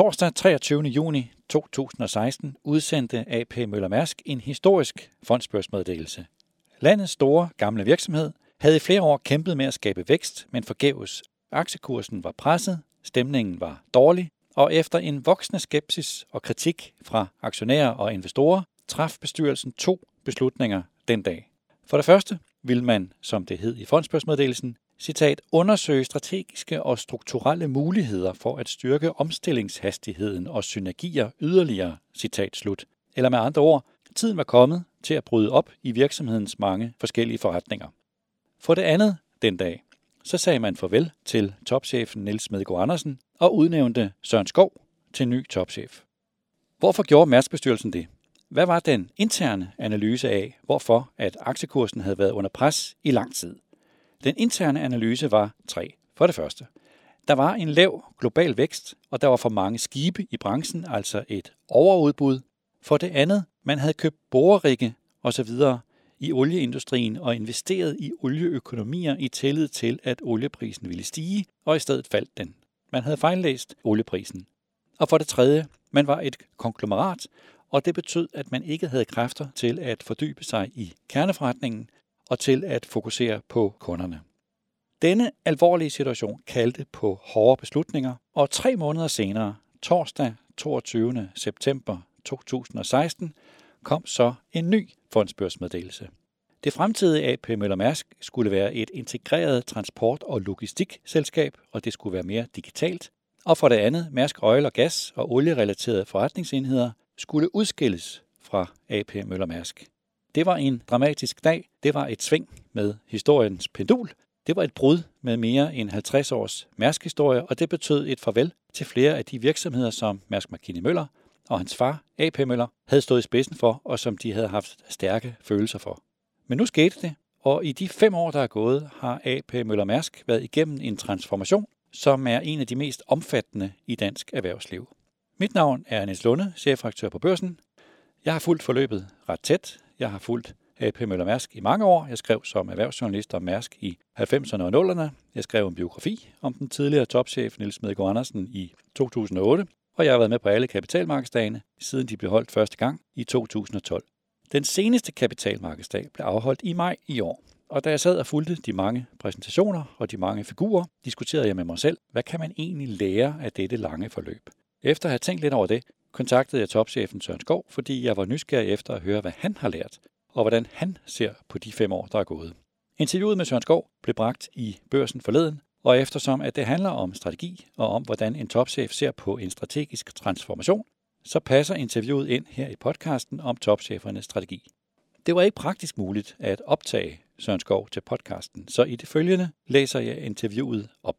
Torsdag 23. juni 2016 udsendte AP Møller Mærsk en historisk fondsbørsmeddelelse. Landets store gamle virksomhed havde i flere år kæmpet med at skabe vækst, men forgæves. Aktiekursen var presset, stemningen var dårlig, og efter en voksende skepsis og kritik fra aktionærer og investorer, traf bestyrelsen to beslutninger den dag. For det første ville man, som det hed i fondsbørsmeddelelsen, citat, undersøge strategiske og strukturelle muligheder for at styrke omstillingshastigheden og synergier yderligere, citat slut. Eller med andre ord, tiden var kommet til at bryde op i virksomhedens mange forskellige forretninger. For det andet den dag, så sagde man farvel til topchefen Niels Medgaard Andersen og udnævnte Søren Skov til ny topchef. Hvorfor gjorde Mærskbestyrelsen det? Hvad var den interne analyse af, hvorfor at aktiekursen havde været under pres i lang tid? Den interne analyse var tre. For det første, der var en lav global vækst, og der var for mange skibe i branchen, altså et overudbud. For det andet, man havde købt borerikke osv. i olieindustrien og investeret i olieøkonomier i tillid til, at olieprisen ville stige, og i stedet faldt den. Man havde fejllæst olieprisen. Og for det tredje, man var et konglomerat, og det betød, at man ikke havde kræfter til at fordybe sig i kerneforretningen og til at fokusere på kunderne. Denne alvorlige situation kaldte på hårde beslutninger, og tre måneder senere, torsdag 22. september 2016, kom så en ny fondsbørsmeddelelse. Det fremtidige AP Møller Mærsk skulle være et integreret transport- og logistikselskab, og det skulle være mere digitalt. Og for det andet, Mærsk Oil og Gas og olierelaterede forretningsenheder skulle udskilles fra AP Møller Mærsk. Det var en dramatisk dag. Det var et sving med historiens pendul. Det var et brud med mere end 50 års Mærsk-historie, og det betød et farvel til flere af de virksomheder, som Mærsk McKinney Møller og hans far, AP Møller, havde stået i spidsen for, og som de havde haft stærke følelser for. Men nu skete det, og i de fem år, der er gået, har AP Møller Mærsk været igennem en transformation, som er en af de mest omfattende i dansk erhvervsliv. Mit navn er Niels Lunde, chefredaktør på Børsen. Jeg har fulgt forløbet ret tæt. Jeg har fulgt AP Møller Mærsk i mange år. Jeg skrev som erhvervsjournalist om Mærsk i 90'erne og 0'erne. Jeg skrev en biografi om den tidligere topchef Niels Smedegaard Andersen i 2008. Og jeg har været med på alle kapitalmarkedsdagene, siden de blev holdt første gang i 2012. Den seneste kapitalmarkedsdag blev afholdt i maj i år. Og da jeg sad og fulgte de mange præsentationer og de mange figurer, diskuterede jeg med mig selv, hvad kan man egentlig lære af dette lange forløb? Efter at have tænkt lidt over det, kontaktede jeg topchefen Søren Skov, fordi jeg var nysgerrig efter at høre, hvad han har lært, og hvordan han ser på de fem år, der er gået. Interviewet med Søren Skov blev bragt i børsen forleden, og eftersom at det handler om strategi og om, hvordan en topchef ser på en strategisk transformation, så passer interviewet ind her i podcasten om topchefernes strategi. Det var ikke praktisk muligt at optage Søren Skov til podcasten, så i det følgende læser jeg interviewet op.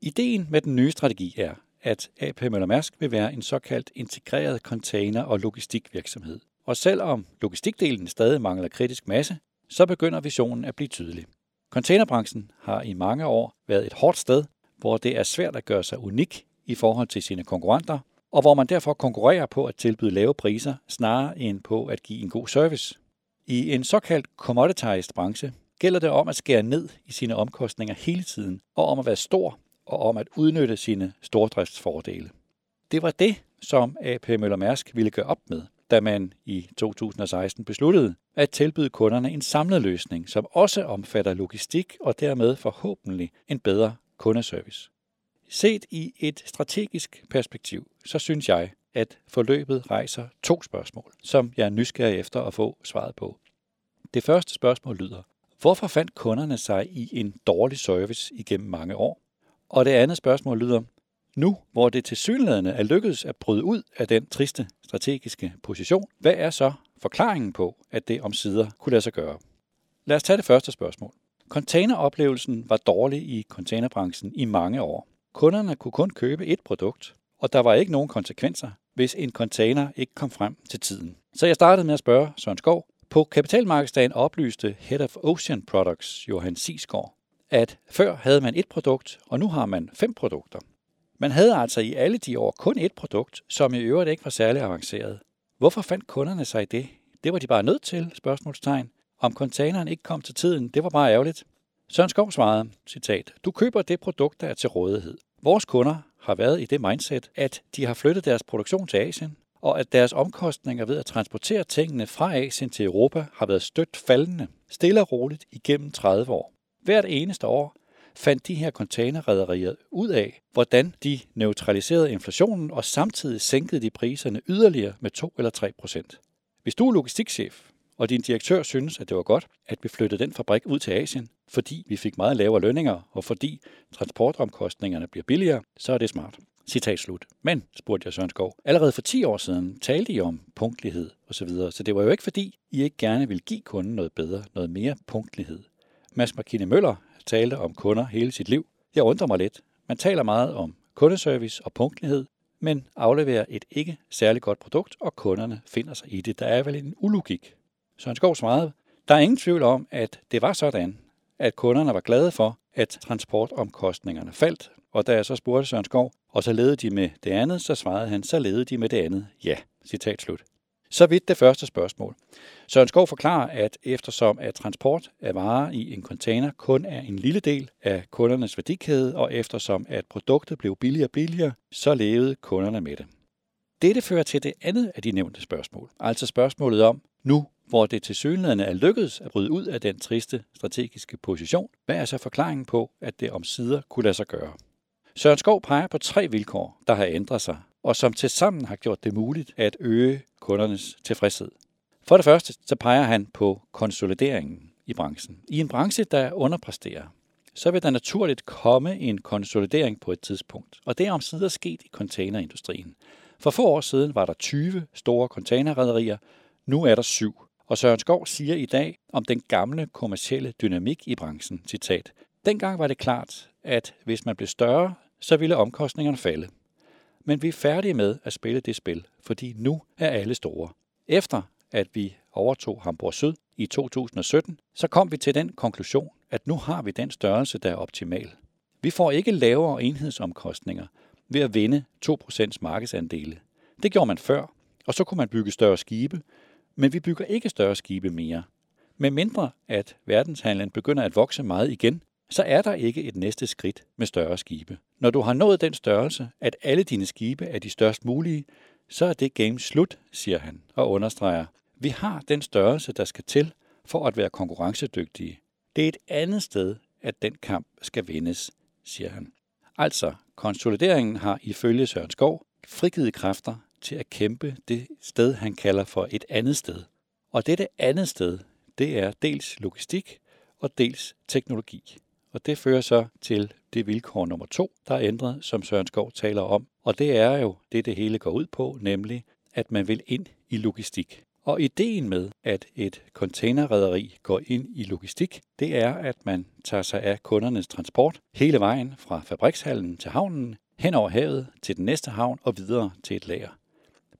Ideen med den nye strategi er, at AP Møller Mærsk vil være en såkaldt integreret container- og logistikvirksomhed. Og selvom logistikdelen stadig mangler kritisk masse, så begynder visionen at blive tydelig. Containerbranchen har i mange år været et hårdt sted, hvor det er svært at gøre sig unik i forhold til sine konkurrenter, og hvor man derfor konkurrerer på at tilbyde lave priser, snarere end på at give en god service. I en såkaldt commoditized branche gælder det om at skære ned i sine omkostninger hele tiden, og om at være stor og om at udnytte sine stordriftsfordele. Det var det, som AP Møller Mærsk ville gøre op med, da man i 2016 besluttede at tilbyde kunderne en samlet løsning, som også omfatter logistik og dermed forhåbentlig en bedre kundeservice. Set i et strategisk perspektiv, så synes jeg, at forløbet rejser to spørgsmål, som jeg er nysgerrig efter at få svaret på. Det første spørgsmål lyder, hvorfor fandt kunderne sig i en dårlig service igennem mange år? Og det andet spørgsmål lyder, nu hvor det til synlædende er lykkedes at bryde ud af den triste strategiske position, hvad er så forklaringen på, at det om sider kunne lade sig gøre? Lad os tage det første spørgsmål. Containeroplevelsen var dårlig i containerbranchen i mange år. Kunderne kunne kun købe et produkt, og der var ikke nogen konsekvenser, hvis en container ikke kom frem til tiden. Så jeg startede med at spørge Søren Skov. På kapitalmarkedsdagen oplyste Head of Ocean Products, Johan Sisgaard, at før havde man et produkt, og nu har man fem produkter. Man havde altså i alle de år kun et produkt, som i øvrigt ikke var særlig avanceret. Hvorfor fandt kunderne sig i det? Det var de bare nødt til, spørgsmålstegn. Om containeren ikke kom til tiden, det var bare ærgerligt. Søren Skov svarede, citat, Du køber det produkt, der er til rådighed. Vores kunder har været i det mindset, at de har flyttet deres produktion til Asien, og at deres omkostninger ved at transportere tingene fra Asien til Europa har været stødt faldende, stille og roligt igennem 30 år. Hvert eneste år fandt de her containerrederier ud af, hvordan de neutraliserede inflationen og samtidig sænkede de priserne yderligere med 2 eller 3 procent. Hvis du er logistikchef, og din direktør synes, at det var godt, at vi flyttede den fabrik ud til Asien, fordi vi fik meget lavere lønninger, og fordi transportomkostningerne bliver billigere, så er det smart. Citat slut. Men, spurgte jeg Søren Skov, allerede for 10 år siden talte I om punktlighed osv., så, så det var jo ikke fordi, I ikke gerne ville give kunden noget bedre, noget mere punktlighed. Mads Markine Møller talte om kunder hele sit liv. Jeg undrer mig lidt. Man taler meget om kundeservice og punktlighed, men afleverer et ikke særlig godt produkt, og kunderne finder sig i det. Der er vel en ulogik. Søren Skov svarede, der er ingen tvivl om, at det var sådan, at kunderne var glade for, at transportomkostningerne faldt. Og da jeg så spurgte Søren Skov, og så ledede de med det andet, så svarede han, så ledede de med det andet. Ja, citat slut. Så vidt det første spørgsmål. Søren Skov forklarer, at eftersom at transport af varer i en container kun er en lille del af kundernes værdikæde, og eftersom at produktet blev billigere og billigere, så levede kunderne med det. Dette fører til det andet af de nævnte spørgsmål, altså spørgsmålet om, nu hvor det til synligheden er lykkedes at bryde ud af den triste strategiske position, hvad er så forklaringen på, at det om sider kunne lade sig gøre? Søren Skov peger på tre vilkår, der har ændret sig, og som til sammen har gjort det muligt at øge kundernes tilfredshed. For det første så peger han på konsolideringen i branchen. I en branche, der underpresterer, så vil der naturligt komme en konsolidering på et tidspunkt. Og det er omsider sket i containerindustrien. For få år siden var der 20 store containerrederier, nu er der syv. Og Søren Skov siger i dag om den gamle kommercielle dynamik i branchen, citat, Dengang var det klart, at hvis man blev større, så ville omkostningerne falde. Men vi er færdige med at spille det spil, fordi nu er alle store. Efter at vi overtog Hamburg Syd i 2017, så kom vi til den konklusion, at nu har vi den størrelse, der er optimal. Vi får ikke lavere enhedsomkostninger ved at vinde 2% markedsandele. Det gjorde man før, og så kunne man bygge større skibe, men vi bygger ikke større skibe mere. Med mindre at verdenshandlen begynder at vokse meget igen, så er der ikke et næste skridt med større skibe. Når du har nået den størrelse, at alle dine skibe er de størst mulige, så er det game slut, siger han og understreger. Vi har den størrelse, der skal til for at være konkurrencedygtige. Det er et andet sted, at den kamp skal vindes, siger han. Altså, konsolideringen har ifølge Søren Skov frigivet kræfter til at kæmpe det sted, han kalder for et andet sted. Og dette andet sted, det er dels logistik og dels teknologi. Og det fører så til det vilkår nummer to, der er ændret, som Søren Skov taler om. Og det er jo det, det hele går ud på, nemlig at man vil ind i logistik. Og ideen med, at et containerrederi går ind i logistik, det er, at man tager sig af kundernes transport hele vejen fra fabrikshallen til havnen, hen over havet til den næste havn og videre til et lager.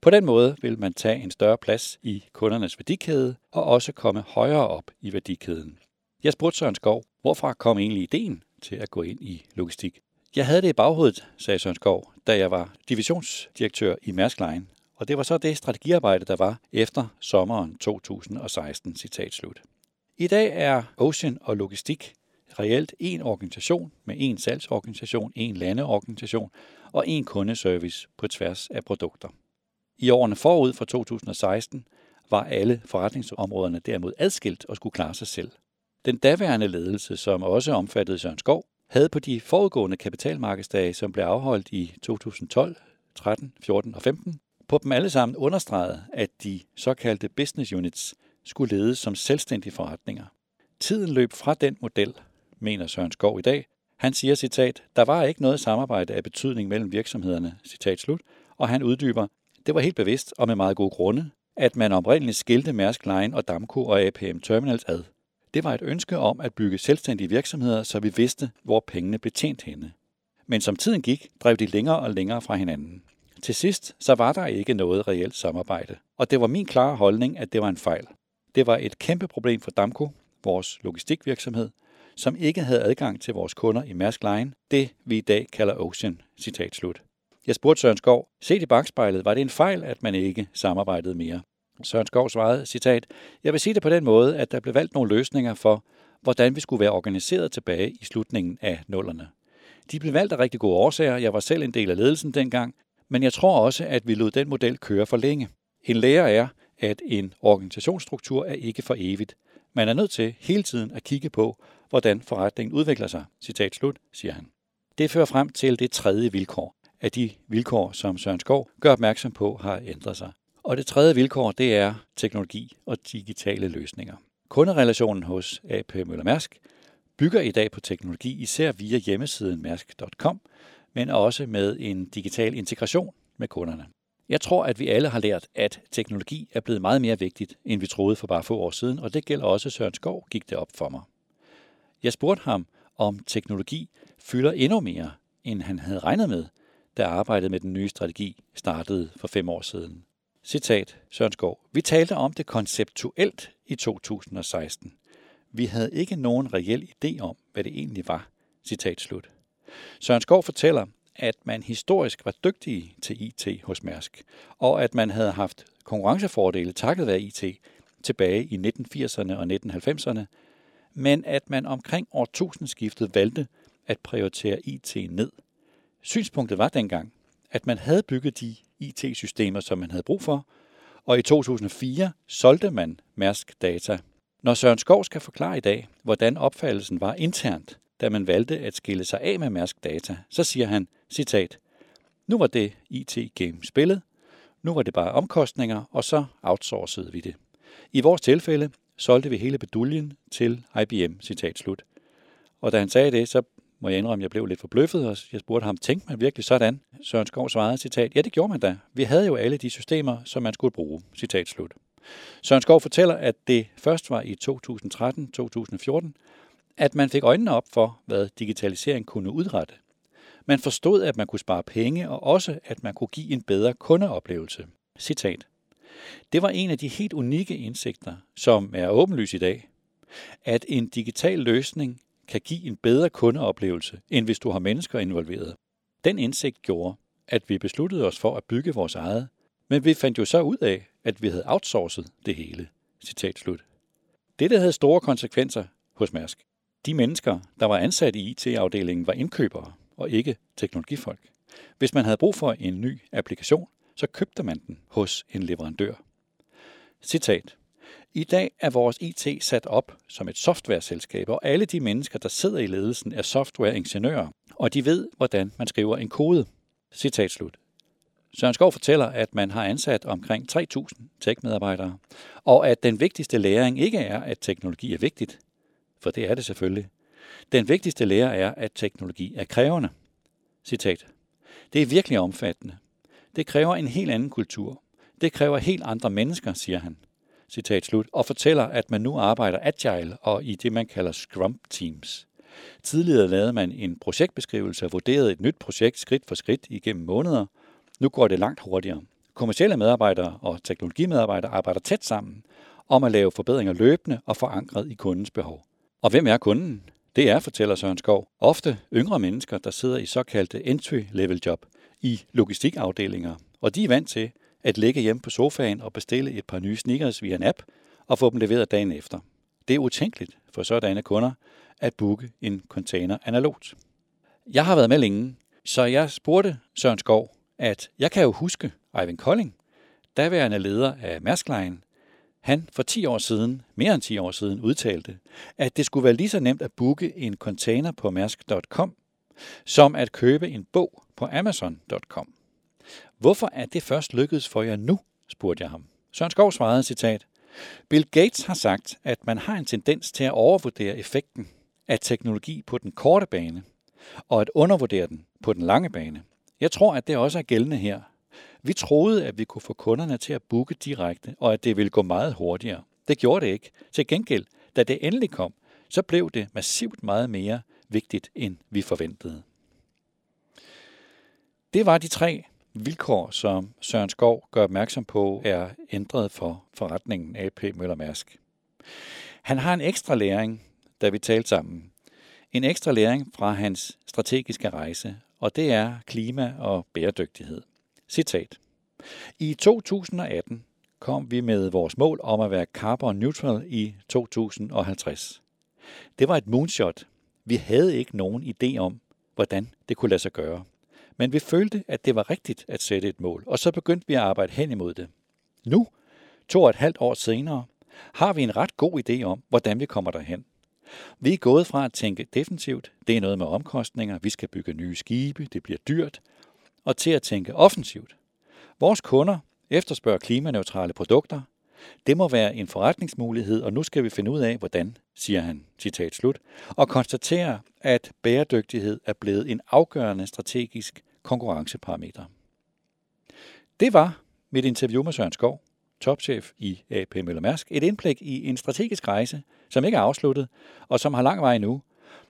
På den måde vil man tage en større plads i kundernes værdikæde og også komme højere op i værdikæden. Jeg spurgte Søren Skov, hvorfra kom egentlig ideen til at gå ind i logistik? Jeg havde det i baghovedet, sagde Søren Skov, da jeg var divisionsdirektør i Mærsk Line. Og det var så det strategiarbejde, der var efter sommeren 2016, citat slut. I dag er Ocean og Logistik reelt én organisation med én salgsorganisation, én landeorganisation og én kundeservice på tværs af produkter. I årene forud for 2016 var alle forretningsområderne derimod adskilt og skulle klare sig selv. Den daværende ledelse, som også omfattede Søren Skov, havde på de forudgående kapitalmarkedsdage, som blev afholdt i 2012, 13, 14 og 15, på dem alle sammen understreget, at de såkaldte business units skulle ledes som selvstændige forretninger. Tiden løb fra den model, mener Søren Skov i dag. Han siger, citat, der var ikke noget samarbejde af betydning mellem virksomhederne, citat slut, og han uddyber, det var helt bevidst og med meget gode grunde, at man oprindeligt skilte Mærsk Line og Damco og APM Terminals ad. Det var et ønske om at bygge selvstændige virksomheder, så vi vidste, hvor pengene blev tjent henne. Men som tiden gik, drev de længere og længere fra hinanden. Til sidst så var der ikke noget reelt samarbejde, og det var min klare holdning, at det var en fejl. Det var et kæmpe problem for Damco, vores logistikvirksomhed, som ikke havde adgang til vores kunder i Mærsk Line, det vi i dag kalder Ocean. Citat slut. Jeg spurgte Søren Skov, set i bagspejlet, var det en fejl, at man ikke samarbejdede mere? Søren Skov svarede, citat, Jeg vil sige det på den måde, at der blev valgt nogle løsninger for, hvordan vi skulle være organiseret tilbage i slutningen af nullerne. De blev valgt af rigtig gode årsager. Jeg var selv en del af ledelsen dengang, men jeg tror også, at vi lod den model køre for længe. En lære er, at en organisationsstruktur er ikke for evigt. Man er nødt til hele tiden at kigge på, hvordan forretningen udvikler sig. Citat slut, siger han. Det fører frem til det tredje vilkår af de vilkår, som Søren Skov gør opmærksom på, har ændret sig. Og det tredje vilkår, det er teknologi og digitale løsninger. Kunderelationen hos AP Møller Mærsk bygger i dag på teknologi, især via hjemmesiden mærsk.com, men også med en digital integration med kunderne. Jeg tror, at vi alle har lært, at teknologi er blevet meget mere vigtigt, end vi troede for bare få år siden, og det gælder også Søren Skov, gik det op for mig. Jeg spurgte ham, om teknologi fylder endnu mere, end han havde regnet med, da arbejdet med den nye strategi startede for fem år siden. Citat Søren Skov. Vi talte om det konceptuelt i 2016. Vi havde ikke nogen reel idé om, hvad det egentlig var. Citat slut. Søren Skov fortæller, at man historisk var dygtige til IT hos Mærsk, og at man havde haft konkurrencefordele takket være IT tilbage i 1980'erne og 1990'erne, men at man omkring årtusindskiftet valgte at prioritere IT ned. Synspunktet var dengang, at man havde bygget de IT-systemer, som man havde brug for, og i 2004 solgte man Mærsk Data. Når Søren Skov skal forklare i dag, hvordan opfattelsen var internt, da man valgte at skille sig af med Mærsk Data, så siger han, citat, nu var det IT-game spillet, nu var det bare omkostninger, og så outsourcede vi det. I vores tilfælde solgte vi hele beduljen til IBM, citat slut. Og da han sagde det, så må jeg indrømme, at jeg blev lidt forbløffet, og jeg spurgte ham, tænkte man virkelig sådan? Søren Skov svarede, citat, ja det gjorde man da. Vi havde jo alle de systemer, som man skulle bruge, citat slut. Søren Skov fortæller, at det først var i 2013-2014, at man fik øjnene op for, hvad digitalisering kunne udrette. Man forstod, at man kunne spare penge, og også, at man kunne give en bedre kundeoplevelse. Citat. Det var en af de helt unikke indsigter, som er åbenlys i dag. At en digital løsning kan give en bedre kundeoplevelse, end hvis du har mennesker involveret. Den indsigt gjorde, at vi besluttede os for at bygge vores eget, men vi fandt jo så ud af, at vi havde outsourcet det hele. Citat slut. Dette havde store konsekvenser hos Mærsk. De mennesker, der var ansat i IT-afdelingen, var indkøbere og ikke teknologifolk. Hvis man havde brug for en ny applikation, så købte man den hos en leverandør. Citat. I dag er vores IT sat op som et softwareselskab, og alle de mennesker, der sidder i ledelsen, er softwareingeniører, og de ved, hvordan man skriver en kode. Citat slut. Søren Skov fortæller, at man har ansat omkring 3.000 tech-medarbejdere, og at den vigtigste læring ikke er, at teknologi er vigtigt, for det er det selvfølgelig. Den vigtigste lære er, at teknologi er krævende. Citat. Det er virkelig omfattende. Det kræver en helt anden kultur. Det kræver helt andre mennesker, siger han. Citat slut. Og fortæller, at man nu arbejder agile og i det, man kalder scrum teams. Tidligere lavede man en projektbeskrivelse og vurderede et nyt projekt skridt for skridt igennem måneder. Nu går det langt hurtigere. Kommercielle medarbejdere og teknologimedarbejdere arbejder tæt sammen om at lave forbedringer løbende og forankret i kundens behov. Og hvem er kunden? Det er, fortæller Søren Skov, ofte yngre mennesker, der sidder i såkaldte entry-level job i logistikafdelinger, og de er vant til at ligge hjemme på sofaen og bestille et par nye sneakers via en app og få dem leveret dagen efter. Det er utænkeligt for sådanne kunder at booke en container analogt. Jeg har været med længe, så jeg spurgte Søren Skov, at jeg kan jo huske Eivind Kolding, daværende leder af Mærsk Line, han for 10 år siden, mere end 10 år siden, udtalte, at det skulle være lige så nemt at booke en container på mærsk.com, som at købe en bog på amazon.com. Hvorfor er det først lykkedes for jer nu, spurgte jeg ham. Søren Skov svarede, citat, Bill Gates har sagt, at man har en tendens til at overvurdere effekten af teknologi på den korte bane, og at undervurdere den på den lange bane. Jeg tror, at det også er gældende her. Vi troede, at vi kunne få kunderne til at booke direkte, og at det ville gå meget hurtigere. Det gjorde det ikke. Til gengæld, da det endelig kom, så blev det massivt meget mere vigtigt, end vi forventede. Det var de tre vilkår, som Søren Skov gør opmærksom på, er ændret for forretningen AP Møller Mærsk. Han har en ekstra læring, da vi talte sammen. En ekstra læring fra hans strategiske rejse, og det er klima og bæredygtighed. Citat. I 2018 kom vi med vores mål om at være carbon neutral i 2050. Det var et moonshot. Vi havde ikke nogen idé om, hvordan det kunne lade sig gøre. Men vi følte, at det var rigtigt at sætte et mål, og så begyndte vi at arbejde hen imod det. Nu, to og et halvt år senere, har vi en ret god idé om, hvordan vi kommer derhen. Vi er gået fra at tænke defensivt, det er noget med omkostninger, vi skal bygge nye skibe, det bliver dyrt, og til at tænke offensivt. Vores kunder efterspørger klimaneutrale produkter. Det må være en forretningsmulighed, og nu skal vi finde ud af, hvordan, siger han, citat slut, og konstaterer, at bæredygtighed er blevet en afgørende strategisk konkurrenceparameter. Det var mit interview med Søren Skov, topchef i AP Møller Mærsk. Et indblik i en strategisk rejse, som ikke er afsluttet, og som har lang vej nu,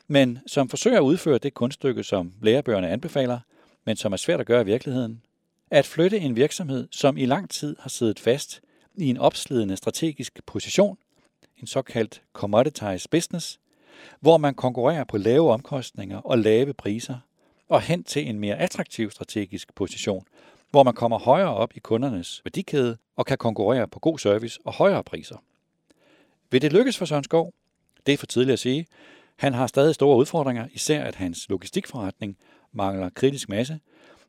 men som forsøger at udføre det kunststykke, som lærebøgerne anbefaler, men som er svært at gøre i virkeligheden. At flytte en virksomhed, som i lang tid har siddet fast i en opslidende strategisk position, en såkaldt commoditized business, hvor man konkurrerer på lave omkostninger og lave priser, og hen til en mere attraktiv strategisk position, hvor man kommer højere op i kundernes værdikæde og kan konkurrere på god service og højere priser. Vil det lykkes for Søren Skov? Det er for tidligt at sige. Han har stadig store udfordringer, især at hans logistikforretning mangler kritisk masse,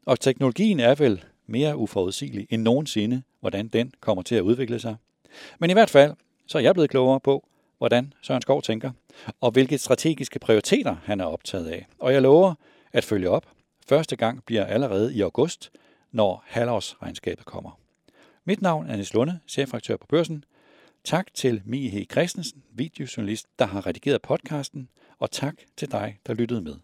og teknologien er vel mere uforudsigelig end nogensinde, hvordan den kommer til at udvikle sig. Men i hvert fald, så er jeg blevet klogere på, hvordan Søren Skov tænker, og hvilke strategiske prioriteter han er optaget af. Og jeg lover at følge op. Første gang bliver allerede i august, når halvårsregnskabet kommer. Mit navn er Niels Lunde, chefredaktør på Børsen. Tak til Mie H. Christensen, videojournalist, der har redigeret podcasten, og tak til dig, der lyttede med.